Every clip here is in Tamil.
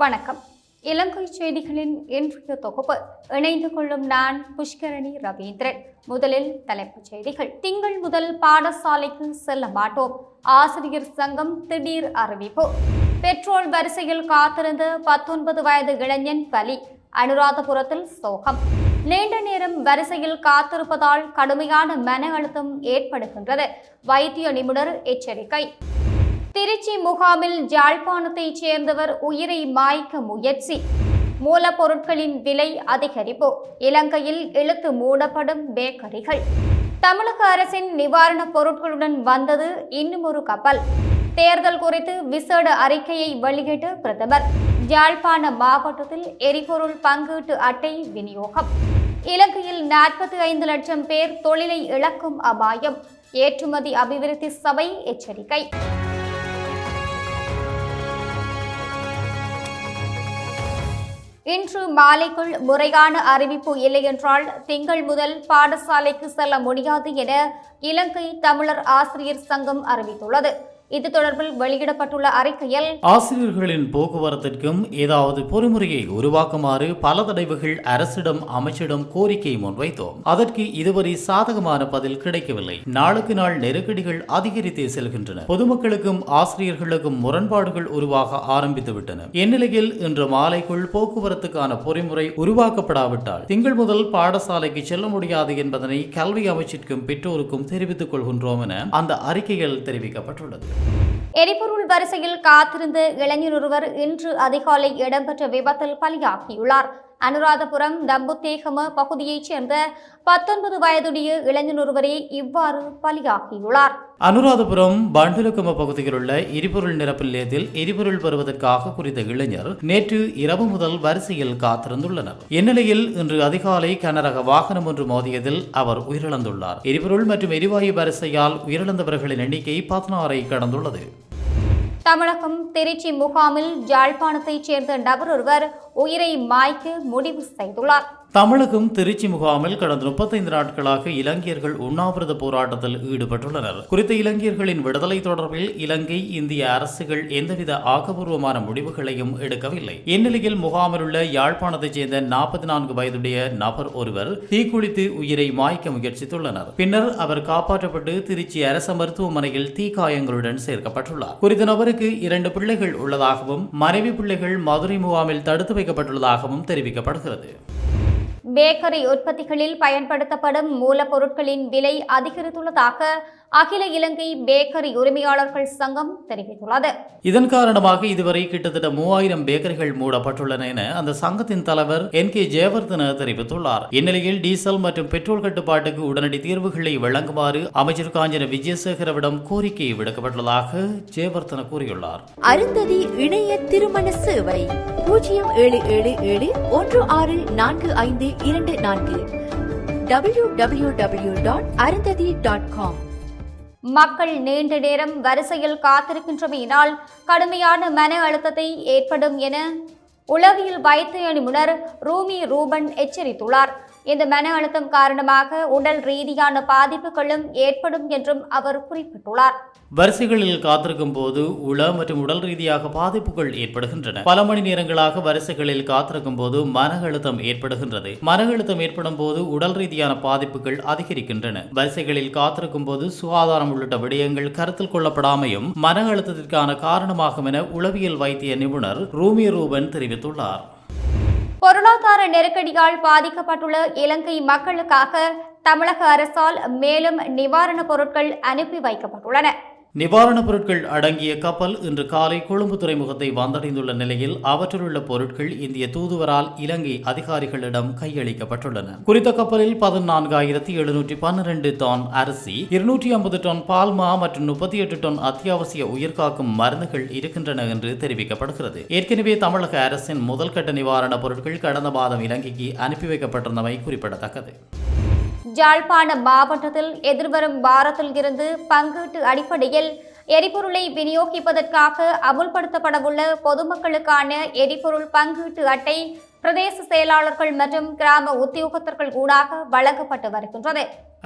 வணக்கம். இலங்கை செய்திகளின் இன்றைய தொகுப்பு. இணைந்து கொள்ளும் நான் புஷ்கரணி ரவீந்திரன். முதலில் தலைப்புச் செய்திகள். திங்கள் முதல் பாடசாலைக்கு செல்ல மாட்டோம். ஆசிரியர் சங்கம் திடீர் அறிவிப்பு. பெட்ரோல் வரிசையில் காத்திருந்த பத்தொன்பது வயது இளைஞன் பலி. அனுராதபுரத்தில் சோகம். நீண்ட நேரம் வரிசையில் காத்திருப்பதால் கடுமையான மன அழுத்தம் ஏற்படுகின்றது. வைத்திய நிபுணர் எச்சரிக்கை. திருச்சி முகாமில் ஜாழ்ப்பாணத்தைச் சேர்ந்தவர் உயிரை மாய்க்க முயற்சி. மூலப்பொருட்களின் விலை அதிகரிப்பு. இலங்கையில் இழுத்து மூடப்படும் பேக்கரிகள். தமிழக அரசின் நிவாரணப் பொருட்களுடன் வந்தது இன்னும் ஒரு கப்பல். தேர்தல் குறித்து விசேட அறிக்கையை வெளியிட்ட பிரதமர். யாழ்ப்பாண மாவட்டத்தில் எரிபொருள் பங்கீட்டு அட்டை விநியோகம். இலங்கையில் நாற்பத்தி ஐந்து லட்சம் பேர் தொழிலை இழக்கும் அபாயம். ஏற்றுமதி அபிவிருத்தி சபை எச்சரிக்கை. இன்று மாலைக்குள் முறையான அறிவிப்பு இல்லையென்றால் திங்கள் முதல் பாடசாலைக்கு செல்ல முடியாது என இலங்கை தமிழர் ஆசிரியர் சங்கம் அறிவித்துள்ளது. இது தொடர்பில் வெளியிடப்பட்டுள்ள அறிக்கையில் ஆசிரியர்களின் போக்குவரத்திற்கும் ஏதாவது பொறிமுறையை உருவாக்குமாறு பல தடவைகள் அரசிடம் அமைச்சிடம் கோரிக்கை முன்வைத்தோம். அதற்கு இதுவரை சாதகமான பதில் கிடைக்கவில்லை. நாளுக்கு நாள் நெருக்கடிகள் அதிகரித்தே செல்கின்றன. பொதுமக்களுக்கும் ஆசிரியர்களுக்கும் முரண்பாடுகள் உருவாக ஆரம்பித்துவிட்டன. இந்நிலையில் இன்று மாலைக்குள் போக்குவரத்துக்கான பொறிமுறை உருவாக்கப்படாவிட்டால் திங்கள் முதல் பாடசாலைக்கு செல்ல முடியாது என்பதனை கல்வி அமைச்சிற்கும் பெற்றோருக்கும் தெரிவித்துக் கொள்கின்றோம் என அந்த அறிக்கையில் தெரிவிக்கப்பட்டுள்ளது. எரிபொருள் வரிசையில் காத்திருந்த இளைஞர் ஒருவர் இன்று அதிகாலை இடம்பெற்ற விபத்தில் பலியாகியுள்ளார். அனுராதபுரம் தம்புத்தேகம பகுதியைச் சேர்ந்த பத்தொன்பது வயதுடைய இளைஞர் ஒருவரே இவ்வாறு பலியாகியுள்ளார். அனுராதபுரம் பண்டுலக்கும பகுதியில் உள்ள எரிபொருள் நிரப்பு நிலையத்தில் எரிபொருள் பெறுவதற்காக குறித்த இளைஞர் நேற்று இரவு முதல் வரிசையில் காத்திருந்துள்ளனர். இந்நிலையில் இன்று அதிகாலை கனரக வாகனம் ஒன்று மோதியதில் அவர் உயிரிழந்துள்ளார். எரிபொருள் மற்றும் எரிவாயு வரிசையால் உயிரிழந்தவர்களின் எண்ணிக்கை பதினாறை கடந்துள்ளது. தமிழகம் திருச்சி முகாமில் யாழ்ப்பாணத்தைச் சேர்ந்த நபர் ஒருவர் உயிரை மாய்க்க முடிவு செய்துள்ளார். தமிழகம் திருச்சி முகாமில் கடந்த முப்பத்தைந்து நாட்களாக இலங்கையர்கள் உண்ணாவிரத போராட்டத்தில் ஈடுபட்டுள்ளனர். குறித்த இலங்கையர்களின் விடுதலை தொடர்பில் இலங்கை இந்திய அரசுகள் எந்தவித ஆக்கப்பூர்வமான முடிவுகளையும் எடுக்கவில்லை. இந்நிலையில் முகாமில் உள்ள யாழ்ப்பாணத்தைச் சேர்ந்த நாற்பத்தி நான்கு வயதுடைய நபர் ஒருவர் தீக்குளித்து உயிரை மாய்க்க முயற்சித்துள்ளனர். பின்னர் அவர் காப்பாற்றப்பட்டு திருச்சி அரசு மருத்துவமனையில் தீக்காயங்களுடன் சேர்க்கப்பட்டுள்ளார். குறித்த நபருக்கு இரண்டு பிள்ளைகள் உள்ளதாகவும் மனைவி பிள்ளைகள் மதுரை முகாமில் தடுத்து வைக்கப்பட்டுள்ளதாகவும் தெரிவிக்கப்படுகிறது. பேக்கரி உற்பத்திகளில் பயன்படுத்தப்படும் மூலப்பொருட்களின் விலை அதிகரித்துள்ளதாக அகில இலங்கை பேக்கரி உரிமையாளர்கள் சங்கம் தெரிவித்துள்ளது. இதன் காரணமாக இதுவரை கிட்டத்தட்ட மூவாயிரம் பேக்கரிகள் மூடப்பட்டுள்ளன என அந்த சங்கத்தின் தலைவர் என் கே ஜெயவர்தன தெரிவித்துள்ளார். இந்நிலையில் டீசல் மற்றும் பெட்ரோல் கட்டுப்பாட்டுக்கு உடனடி தீர்வுகளை வழங்குமாறு அமைச்சர் காஞ்சன விஜயசேகரவிடம் கோரிக்கை விடுக்கப்பட்டுள்ளதாக ஜெயவர்தன கூறியுள்ளார். அருந்ததி இணைய திருமண சேவை பூஜ்ஜியம் ஏழு ஏழு ஏழு ஒன்று ஆறு நான்கு ஐந்து இரண்டு நான்கு. W W W dot Arundhati dot com மக்கள் நீண்ட நேரம் வரிசையில் காத்திருக்கின்றமையினால் கடுமையான மன அழுத்தத்தை ஏற்படும் என உளவியல் வைத்திய நிபுணர் ரூமி ரூபன் எச்சரித்துள்ளார். இந்த மன அழுத்தம் காரணமாக உடல் ரீதியான பாதிப்புகளும் ஏற்படும் என்றும் அவர் குறிப்பிட்டுள்ளார். வரிசைகளில் காத்திருக்கும் போது உள மற்றும் உடல் ரீதியாக பாதிப்புகள் ஏற்படுகின்றன. பல மணி நேரங்களாக வரிசைகளில் காத்திருக்கும் போது மன அழுத்தம் ஏற்படுகின்றது. மன அழுத்தம் ஏற்படும் போது உடல் ரீதியான பாதிப்புகள் அதிகரிக்கின்றன. வரிசைகளில் காத்திருக்கும் போது சுகாதாரம் உள்ளிட்ட விடயங்கள் கருத்தில் கொள்ளப்படாமையும் மன அழுத்தத்திற்கான காரணமாகும் என உளவியல் வைத்திய நிபுணர் ரூமி ரூபன் தெரிவித்துள்ளார். பொருளாதார நெருக்கடியால் பாதிக்கப்பட்டுள்ள இலங்கை மக்களுக்காக தமிழக அரசால் மேலும் நிவாரணப் பொருட்கள் அனுப்பி வைக்கப்பட்டுள்ளன. நிவாரணப் பொருட்கள் அடங்கிய கப்பல் இன்று காலை கொழும்பு துறைமுகத்தை வந்தடைந்துள்ள நிலையில் அவற்றிலுள்ள பொருட்கள் இந்திய தூதுவரால் இலங்கை அதிகாரிகளிடம் கையளிக்கப்பட்டுள்ளன. குறித்த கப்பலில் பதினான்காயிரத்தி எழுநூற்றி பன்னிரண்டு டன் அரிசி இருநூற்றி ஐம்பது டன் பால்மா மற்றும் முப்பத்தி எட்டு டன் அத்தியாவசிய உயிர்காக்கும் மருந்துகள் இருக்கின்றன என்று தெரிவிக்கப்படுகிறது. ஏற்கனவே தமிழக அரசின் முதல் கட்ட நிவாரணப் பொருட்கள் கடந்த மாதம் இலங்கைக்கு அனுப்பி வைக்கப்பட்டிருந்தமை குறிப்பிடத்தக்கது. யாழ்ப்பாண மாவட்டத்தில் எதிர்வரும் வாரத்தில் இருந்து பங்கீட்டு அடிப்படையில் எரிபொருளை விநியோகிப்பதற்காக அமுல்படுத்தப்படவுள்ள பொதுமக்களுக்கான எரிபொருள் பங்கீட்டு அட்டை பிரதேச செயலாளர்கள் மற்றும் கிராம உத்தியோகத்தர்கள் ஊடாக வழங்கப்பட்டு வருகின்றது.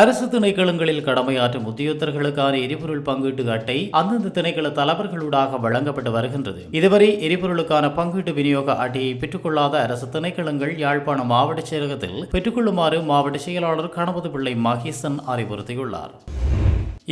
அரசு திணைக்களங்களில் கடமையாற்றும் உத்தியோகத்தர்களுக்கான எரிபொருள் பங்கீட்டு அட்டை அந்தந்த திணைக்கள தலைவர்களூடாக வழங்கப்பட்டு வருகின்றது. இதுவரை எரிபொருளுக்கான பங்கீட்டு விநியோக அட்டையை பெற்றுக்கொள்ளாத அரசு திணைக்களங்கள் யாழ்ப்பாணம் மாவட்ட செயலகத்தில் பெற்றுக்கொள்ளுமாறு மாவட்ட செயலாளர் கணபதி பிள்ளை மகேசன் அறிவுறுத்தியுள்ளார்.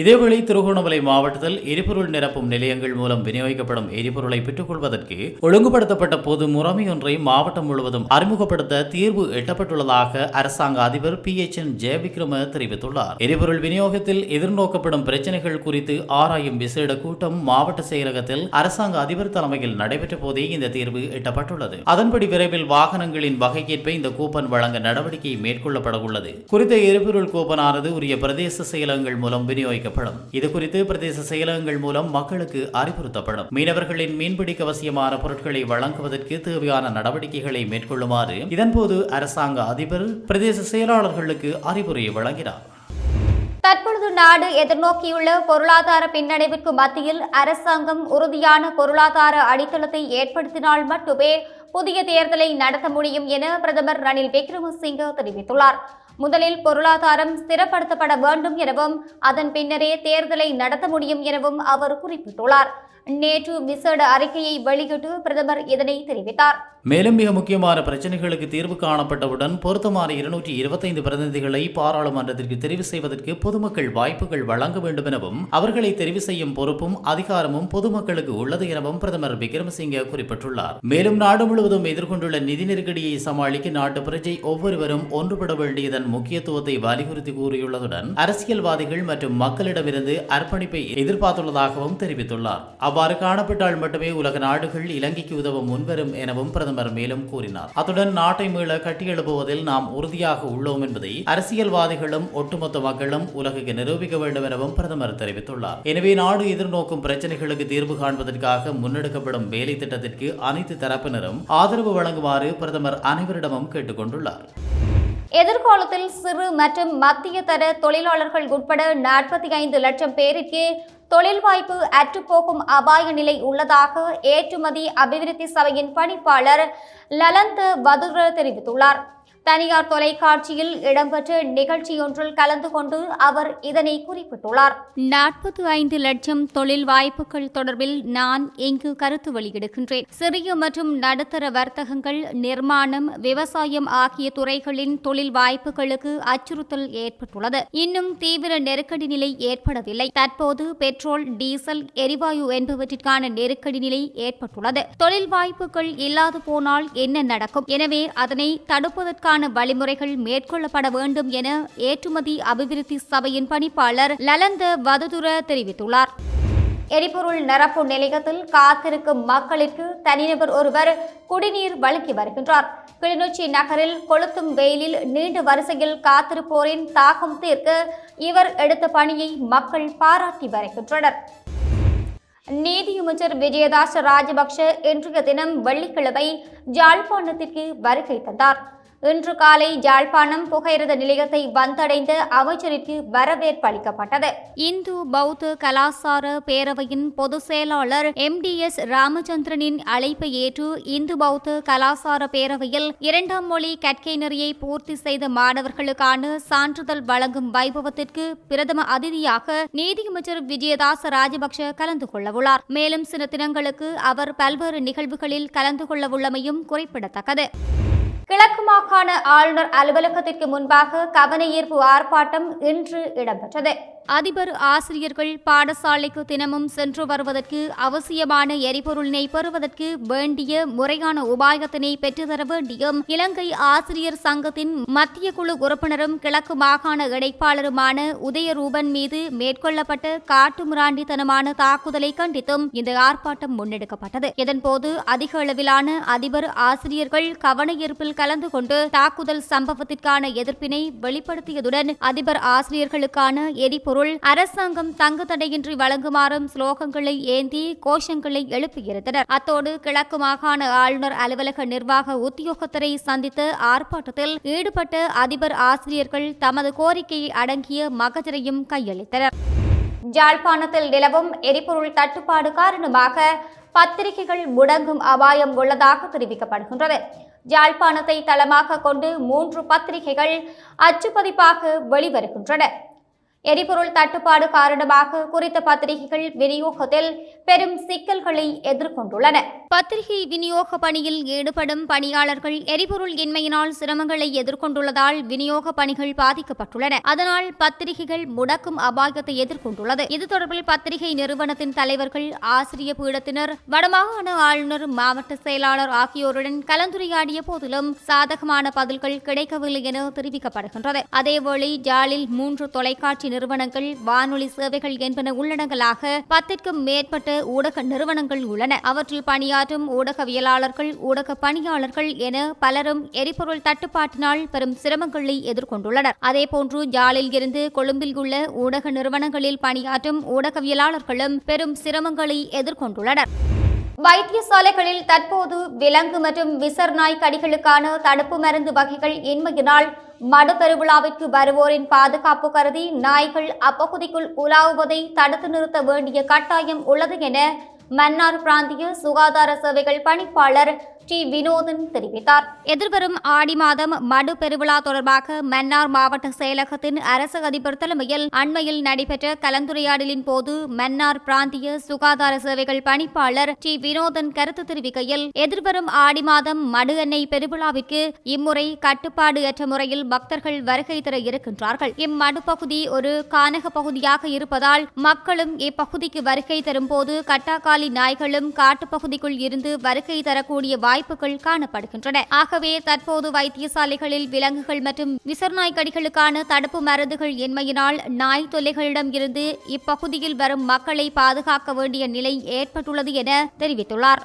இதேவேளை திருகோணமலை மாவட்டத்தில் எரிபொருள் நிரப்பும் நிலையங்கள் மூலம் விநியோகிக்கப்படும் எரிபொருளை பெற்றுக்கொள்வதற்கு ஒழுங்குபடுத்தப்பட்ட பொது முறைமை ஒன்றை மாவட்டம் முழுவதும் அறிமுகப்படுத்த தீர்வு எட்டப்பட்டுள்ளதாக அரசாங்க அதிபர் பி எச் என் ஜெயவிக்ரம தெரிவித்துள்ளார். எரிபொருள் விநியோகத்தில் எதிர்நோக்கப்படும் பிரச்சனைகள் குறித்து ஆராயும் விசேட கூட்டம் மாவட்ட செயலகத்தில் அரசாங்க அதிபர் தலைமையில் நடைபெற்ற போதே இந்த தீர்வு எட்டப்பட்டுள்ளது. அதன்படி விரைவில் வாகனங்களின் வகைக்கேற்ப இந்த கூப்பன் வழங்க நடவடிக்கை மேற்கொள்ளப்பட உள்ளது குறித்த எரிபொருள் கூப்பனானது உரிய பிரதேச செயலகங்கள் மூலம் வைக்கப்படும் இது குறித்து பிரதேச செயலகங்கள் மூலம் மக்களுக்கு அறிவுறுத்தப்படும். மீனவர்களின் மீன்பிடிக்க அவசியமான பொருட்களை வழங்குவதற்கு தேவையான நடவடிக்கைகளை மேற்கொள்ளுமாறு இதன்போது அரசாங்க அதிபர் பிரதேச செயலாளர்களுக்கு அறிவுரை வழங்கினார். தற்பொழுது நாடு எதிர்நோக்கியுள்ள பொருளாதார பின்னடைவிற்கு மத்தியில் அரசாங்கம் உறுதியான பொருளாதார அடித்தளத்தை ஏற்படுத்தினால் மட்டுமே புதிய தேர்தலை நடத்த முடியும் என பிரதமர் ரணில் விக்ரமசிங்க தெரிவித்துள்ளார். முதலில் பொருளாதாரம் ஸ்திரப்படுத்தப்பட வேண்டும் எனவும் அதன் பின்னரே தேர்தலை நடத்த முடியும் எனவும் அவர் குறிப்பிட்டுள்ளார். நேற்று விசேட அறிக்கையை வெளியிட்டு பிரதமர் இதனை தெரிவித்தார். மேலும் மிக முக்கியமான பிரச்சனைகளுக்கு தீர்வு காணப்பட்டவுடன் பொருத்தமான இருநூற்றி இருபத்தைந்து பிரதிநிதிகளை பாராளுமன்றத்திற்கு தெரிவு செய்வதற்கு பொதுமக்கள் வாய்ப்புகள் வழங்க வேண்டும் எனவும் அவர்களை தெரிவு செய்யும் பொறுப்பும் அதிகாரமும் பொதுமக்களுக்கு உள்ளது எனவும் பிரதமர் விக்ரமசிங்க குறிப்பிட்டுள்ளார். மேலும் நாடு முழுவதும் எதிர்கொண்டுள்ள நிதி நெருக்கடியை சமாளிக்க நாட்டு பிரஜை ஒவ்வொருவரும் ஒன்றுபட வேண்டியதன் முக்கியத்துவத்தை வலியுறுத்தி கூறியுள்ளதுடன் அரசியல்வாதிகள் மற்றும் மக்களிடமிருந்து அர்ப்பணிப்பை எதிர்பார்த்துள்ளதாகவும் தெரிவித்துள்ளார். அவ்வாறு காணப்பட்டால் மட்டுமே உலக நாடுகள் இலங்கைக்கு உதவ முன்வரும் எனவும் பிரதமர் மேலும் கூறினார். அத்துடன் நாட்டை மீள கட்டியெழுப்புவதில் நாம் உறுதியாக உள்ளோம் என்பதை அரசியல்வாதிகளும் ஒட்டுமொத்த மக்களும் உலகுக்கு நிரூபிக்க வேண்டும் எனவும் பிரதமர் தெரிவித்துள்ளார். எனவே நாடு எதிர்நோக்கும் பிரச்சனைகளுக்கு தீர்வு காண்பதற்காக முன்னெடுக்கப்படும் வேலை திட்டத்திற்கு அனைத்து தரப்பினரும் ஆதரவு வழங்குமாறு பிரதமர் அனைவரிடமும் கேட்டுக்கொண்டுள்ளார் எதிர்காலத்தில் சிறு மற்றும் மத்திய தர தொழிலாளர்கள் உட்பட நாற்பத்தி ஐந்து லட்சம் பேருக்கு தொழில் வாய்ப்பு அற்றுப்போகும் அபாய நிலை உள்ளதாக ஏற்றுமதி அபிவிருத்தி சபையின் பணிப்பாளர் லலந்த் வதுர தெரிவித்துள்ளார். தனியார் தொலைக்காட்சியில் இடம்பெற்ற நிகழ்ச்சியொன்றில் கலந்து கொண்டு அவர் இதனை குறிப்பிட்டுள்ளார். நாற்பத்தி ஐந்து லட்சம் தொழில் வாய்ப்புகள் தொடர்பில் நான் இங்கு கருத்து வெளியிடுகின்றேன். சிறிய மற்றும் நடுத்தர வர்த்தகங்கள் நிர்மாணம் விவசாயம் ஆகிய துறைகளின் தொழில் வாய்ப்புகளுக்கு அச்சுறுத்தல் ஏற்பட்டுள்ளது. இன்னும் தீவிர நெருக்கடி நிலை ஏற்படவில்லை. தற்போது பெட்ரோல் டீசல் எரிவாயு என்பவற்றிற்கான நெருக்கடி நிலை ஏற்பட்டுள்ளது. தொழில் வாய்ப்புகள் இல்லாது போனால் என்ன நடக்கும்? எனவே அதனை தடுப்பதற்கான வழிமுறைகள் மேற்கொள்ளப்பட வேண்டும் என ஏற்றுமதி அபிவிருத்தி சபையின் பணிப்பாளர் லலந்த வதுதுர தெரிவித்துள்ளார். எரிபொருள் நிரப்பு நிலையத்தில் காத்திருக்கும் மக்களுக்கு தனிநபர் ஒருவர் குடிநீர் வழங்கி வருகின்றார். கிளிநொச்சி நகரில் கொளுத்தும் வெயிலில் நீண்ட வரிசையில் காத்திருப்போரின் தாக்கம் தீர்க்க இவர் எடுத்த பணியை மக்கள் பாராட்டி வருகின்றனர். நீதியமைச்சர் விஜயதாச ராஜபக்ஷ இன்றைய தினம் வெள்ளிக்கிழமை ஜாழ்ப்பாணத்திற்கு வருகை தந்தார். இன்று காலை ஜாழ்ப்பாணம் புகையிரத நிலையத்தை வந்தடைந்த அமைச்சருக்கு வரவேற்பு அளிக்கப்பட்டது. இந்து பௌத்த கலாசார பேரவையின் பொதுச் செயலாளர் எம் டி எஸ் ராமச்சந்திரனின் அழைப்பை ஏற்று இந்து பௌத்த கலாசார பேரவையில் இரண்டாம் மொழி கற்கை நெறியை பூர்த்தி செய்த மாணவர்களுக்கான சான்றிதழ் வழங்கும் வைபவத்திற்கு பிரதம அதிதியாக நீதியமைச்சர் விஜயதாச ராஜபக்ஷ கலந்து கொள்ளவுள்ளார். மேலும் சில தினங்களுக்கு அவர் பல்வேறு நிகழ்வுகளில் கலந்து கொள்ளவுள்ளமையும் குறிப்பிடத்தக்கது. கிழக்கு மாகாண ஆளுநர் அலுவலகத்திற்கு முன்பாக கவன ஈர்ப்பு ஆர்ப்பாட்டம் இன்று இடம்பெற்றது. அதிபர் ஆசிரியர்கள் பாடசாலைக்கு தினமும் சென்று வருவதற்கு அவசியமான எரிபொருளினை பெறுவதற்கு வேண்டிய முறையான உபாயத்தினை பெற்றுத்தர வேண்டியும் இலங்கை ஆசிரியர் சங்கத்தின் மத்திய குழு உறுப்பினரும் கிழக்கு மாகாண இடைப்பாளருமான உதயரூபன் மீது மேற்கொள்ளப்பட்ட காட்டுமிராண்டித்தனமான தாக்குதலை கண்டித்தும் இந்த ஆர்ப்பாட்டம் முன்னெடுக்கப்பட்டது. இதன்போது அதிக அளவிலான அதிபர் ஆசிரியர்கள் கவன ஈர்ப்பில் கலந்து கொண்டு தாக்குதல் சம்பவத்திற்கான எதிர்ப்பினை வெளிப்படுத்தியதுடன் அதிபர் ஆசிரியர்களுக்கான எரிபொருள் அரசாங்கம் தங்கு தடையின்றி வழங்குமாறும் ஸ்லோகங்களை ஏந்தி கோஷங்களை எழுப்பியிருந்தனர். அத்தோடு கிழக்கு மாகாண ஆளுநர் அலுவலக நிர்வாக உத்தியோகத்தரை சந்தித்து ஆர்ப்பாட்டத்தில் ஈடுபட்ட அதிபர் ஆசிரியர்கள் தமது கோரிக்கையை அடங்கிய மகஜரையும் கையளித்தனர். ஜாழ்ப்பாணத்தில் நிலவும் எரிபொருள் தட்டுப்பாடு காரணமாக பத்திரிகைகள் முடங்கும் அபாயம் உள்ளதாக தெரிவிக்கப்படுகின்றது. யாழ்ப்பாணத்தை தளமாக கொண்டு மூன்று பத்திரிகைகள் அச்சுப்பதிப்பாக வெளிவருகின்றன. எரிபொருள் தட்டுப்பாடு காரணமாக குறித்த பத்திரிகைகள் விநியோகத்தில் பெரும் சிக்கல்களை எதிர்கொண்டுள்ளன. பத்திரிகை விநியோக பணியில் ஈடுபடும் பணியாளர்கள் எரிபொருள் இன்மையினால் சிரமங்களை எதிர்கொண்டுள்ளதால் விநியோக பணிகள் பாதிக்கப்பட்டுள்ளன. அதனால் பத்திரிகைகள் முடக்கும் அபாயத்தை எதிர்கொண்டுள்ளது. இது தொடர்பில் பத்திரிகை நிறுவனத்தின் தலைவர்கள் ஆசிரிய பீடத்தினர் வடமாகாண ஆளுநர் மாவட்ட செயலாளர் ஆகியோருடன் கலந்துரையாடிய போதிலும் சாதகமான பதில்கள் கிடைக்கவில்லை என தெரிவிக்கப்படுகின்றது. அதேவேளை ஜாலில் மூன்று தொலைக்காட்சி நிறுவனங்கள் வானொலி சேவைகள் என்பன உள்ளடங்கலாக பத்திற்கும் மேற்பட்ட ஊடக நிறுவனங்கள் உள்ளன. அவற்றில் பணியாற்றும் ஊடகவியலாளர்கள் ஊடக பணியாளர்கள் என பலரும் எரிபொருள் தட்டுப்பாட்டினால் பெரும் சிரமங்களை எதிர்கொண்டுள்ளனர். அதேபோன்று ஜாலில் இருந்து கொழும்பில் உள்ள ஊடக நிறுவனங்களில் பணியாற்றும் ஊடகவியலாளர்களும் பெரும் சிரமங்களை எதிர்கொண்டுள்ளனர். வைத்தியசாலைகளில் தற்போது விலங்கு மற்றும் விசர்நாய் கடிகளுக்கான தடுப்பு மருந்து வகைகள் இன்மையினால் மடு பெருவிழாவிற்கு வருவோரின் பாதுகாப்பு கருதி நாய்கள் அப்பகுதிக்குள் உலாவுவதை தடுத்து நிறுத்த வேண்டிய கட்டாயம் உள்ளது என மன்னார் பிராந்திய சுகாதார சேவைகள் பணிப்பாளர் டி. வினோதன் தெரிவித்தார். எதிர்வரும் ஆடி மாதம் மடு பெருவிழா தொடர்பாக மன்னார் மாவட்ட செயலகத்தின் அரசு அதிபர் தலைமையில் அண்மையில் நடைபெற்ற கலந்துரையாடலின் போது மன்னார் பிராந்திய சுகாதார சேவைகள் பணிப்பாளர் டி. வினோதன் கருத்து தெரிவிக்கையில் எதிர்வரும் ஆடி மாதம் மடு எண்ணெய் பெருவிழாவிற்கு இம்முறை கட்டுப்பாடு அற்ற முறையில் பக்தர்கள் வருகை தர இருக்கின்றார்கள். இம்மடு பகுதி ஒரு கானக பகுதியாக இருப்பதால் மக்களும் இப்பகுதிக்கு வருகை தரும்போது கட்டாக்காலி நாய்களும் காட்டுப்பகுதிக்குள் இருந்து வருகை தரக்கூடிய வாய்ப்புகள் காணப்படுகின்றன. ஆகவே தற்போது வைத்தியசாலைகளில் விலங்குகள் மற்றும் விசர்நாய் கடிகளுக்கான தடுப்பு மருந்துகள் இன்மையினால் நாய் தொல்லைகளிடம் இருந்து இப்பகுதியில் வரும் மக்களை பாதுகாக்க வேண்டிய நிலை ஏற்பட்டுள்ளது என தெரிவித்துள்ளார்.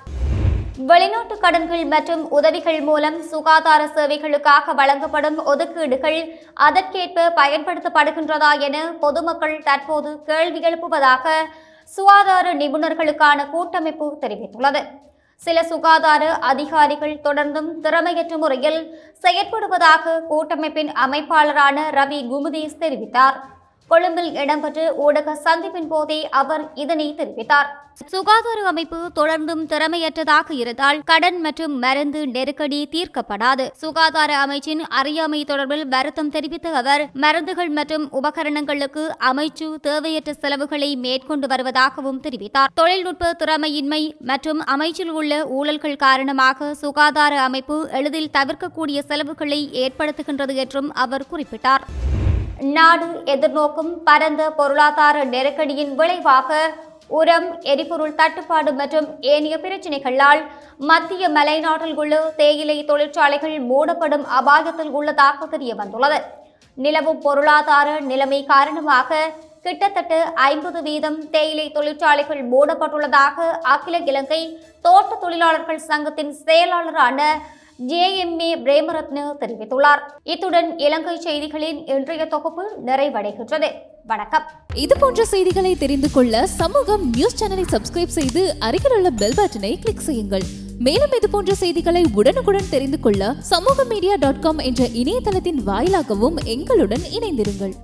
வெளிநாட்டு கடன்கள் மற்றும் உதவிகள் மூலம் சுகாதார சேவைகளுக்காக வழங்கப்படும் ஒதுக்கீடுகள் அதற்கேற்ப பயன்படுத்தப்படுகின்றதா என பொதுமக்கள் தற்போது கேள்வி எழுப்புவதாக சுகாதார நிபுணர்களுக்கான கூட்டமைப்பு தெரிவித்துள்ளது. சில சுகாதார அதிகாரிகள் தொடர்ந்தும் திறமையற்ற முறையில் செயற்படுவதாக கூட்டமைப்பின் அமைப்பாளரான ரவி குமுதீஸ் தெரிவித்தார். கொழும்பில் இடம்பெற்ற ஊடக சந்திப்பின் போதே அவர் இதனை தெரிவித்தார். சுகாதார அமைப்பு தொடர்ந்தும் திறமையற்றதாக இருந்தால் கடன் மற்றும் மருந்து நெருக்கடி தீர்க்கப்படாது. சுகாதார அமைச்சின் அறியாமை தொடர்பில் வருத்தம் தெரிவித்த அவர் மருந்துகள் மற்றும் உபகரணங்களுக்கு அமைச்சு தேவையற்ற செலவுகளை மேற்கொண்டு வருவதாகவும் தெரிவித்தார். தொழில்நுட்ப திறமையின்மை மற்றும் அமைச்சில் உள்ள ஊழல்கள் காரணமாக சுகாதார அமைப்பு எளிதில் தவிர்க்கக்கூடிய செலவுகளை ஏற்படுத்துகின்றது என்றும் அவர் குறிப்பிட்டார். நாடு எதிர்நோக்கும் பரந்த பொருளாதார நெருக்கடியின் விளைவாக உரம் எரிபொருள் தட்டுப்பாடு மற்றும் ஏனைய பிரச்சினைகளால் மத்திய மலைநாட்டில் உள்ள தேயிலை தொழிற்சாலைகள் மூடப்படும் அபாயத்தில் உள்ளதாக தெரிய வந்துள்ளது. நிலவும் பொருளாதார நிலைமை காரணமாக கிட்டத்தட்ட ஐம்பது வீதம் தேயிலை தொழிற்சாலைகள் மூடப்பட்டுள்ளதாக அகில இலங்கை தோட்ட தொழிலாளர்கள் சங்கத்தின் செயலாளரான ஜேஎம்ஏ பிரேமரத்ன தெரிவித்துள்ளார். இத்துடன் இலங்கை செய்திகளின் இன்றைய தொகுப்பு நிறைவடைகின்றது. வணக்கம். இது போன்ற செய்திகளை தெரிந்து கொள்ள சமூகம் நியூஸ் சேனலை சப்ஸ்கிரைப் செய்து அருகில் உள்ள பெல் பட்டனை கிளிக் செய்யுங்கள். மேலும் இது போன்ற செய்திகளை உடனுக்குடன் தெரிந்து கொள்ள சமூக மீடியா டாட் காம் என்ற இணையதளத்தின் வாயிலாகவும் எங்களுடன் இணைந்திருங்கள்.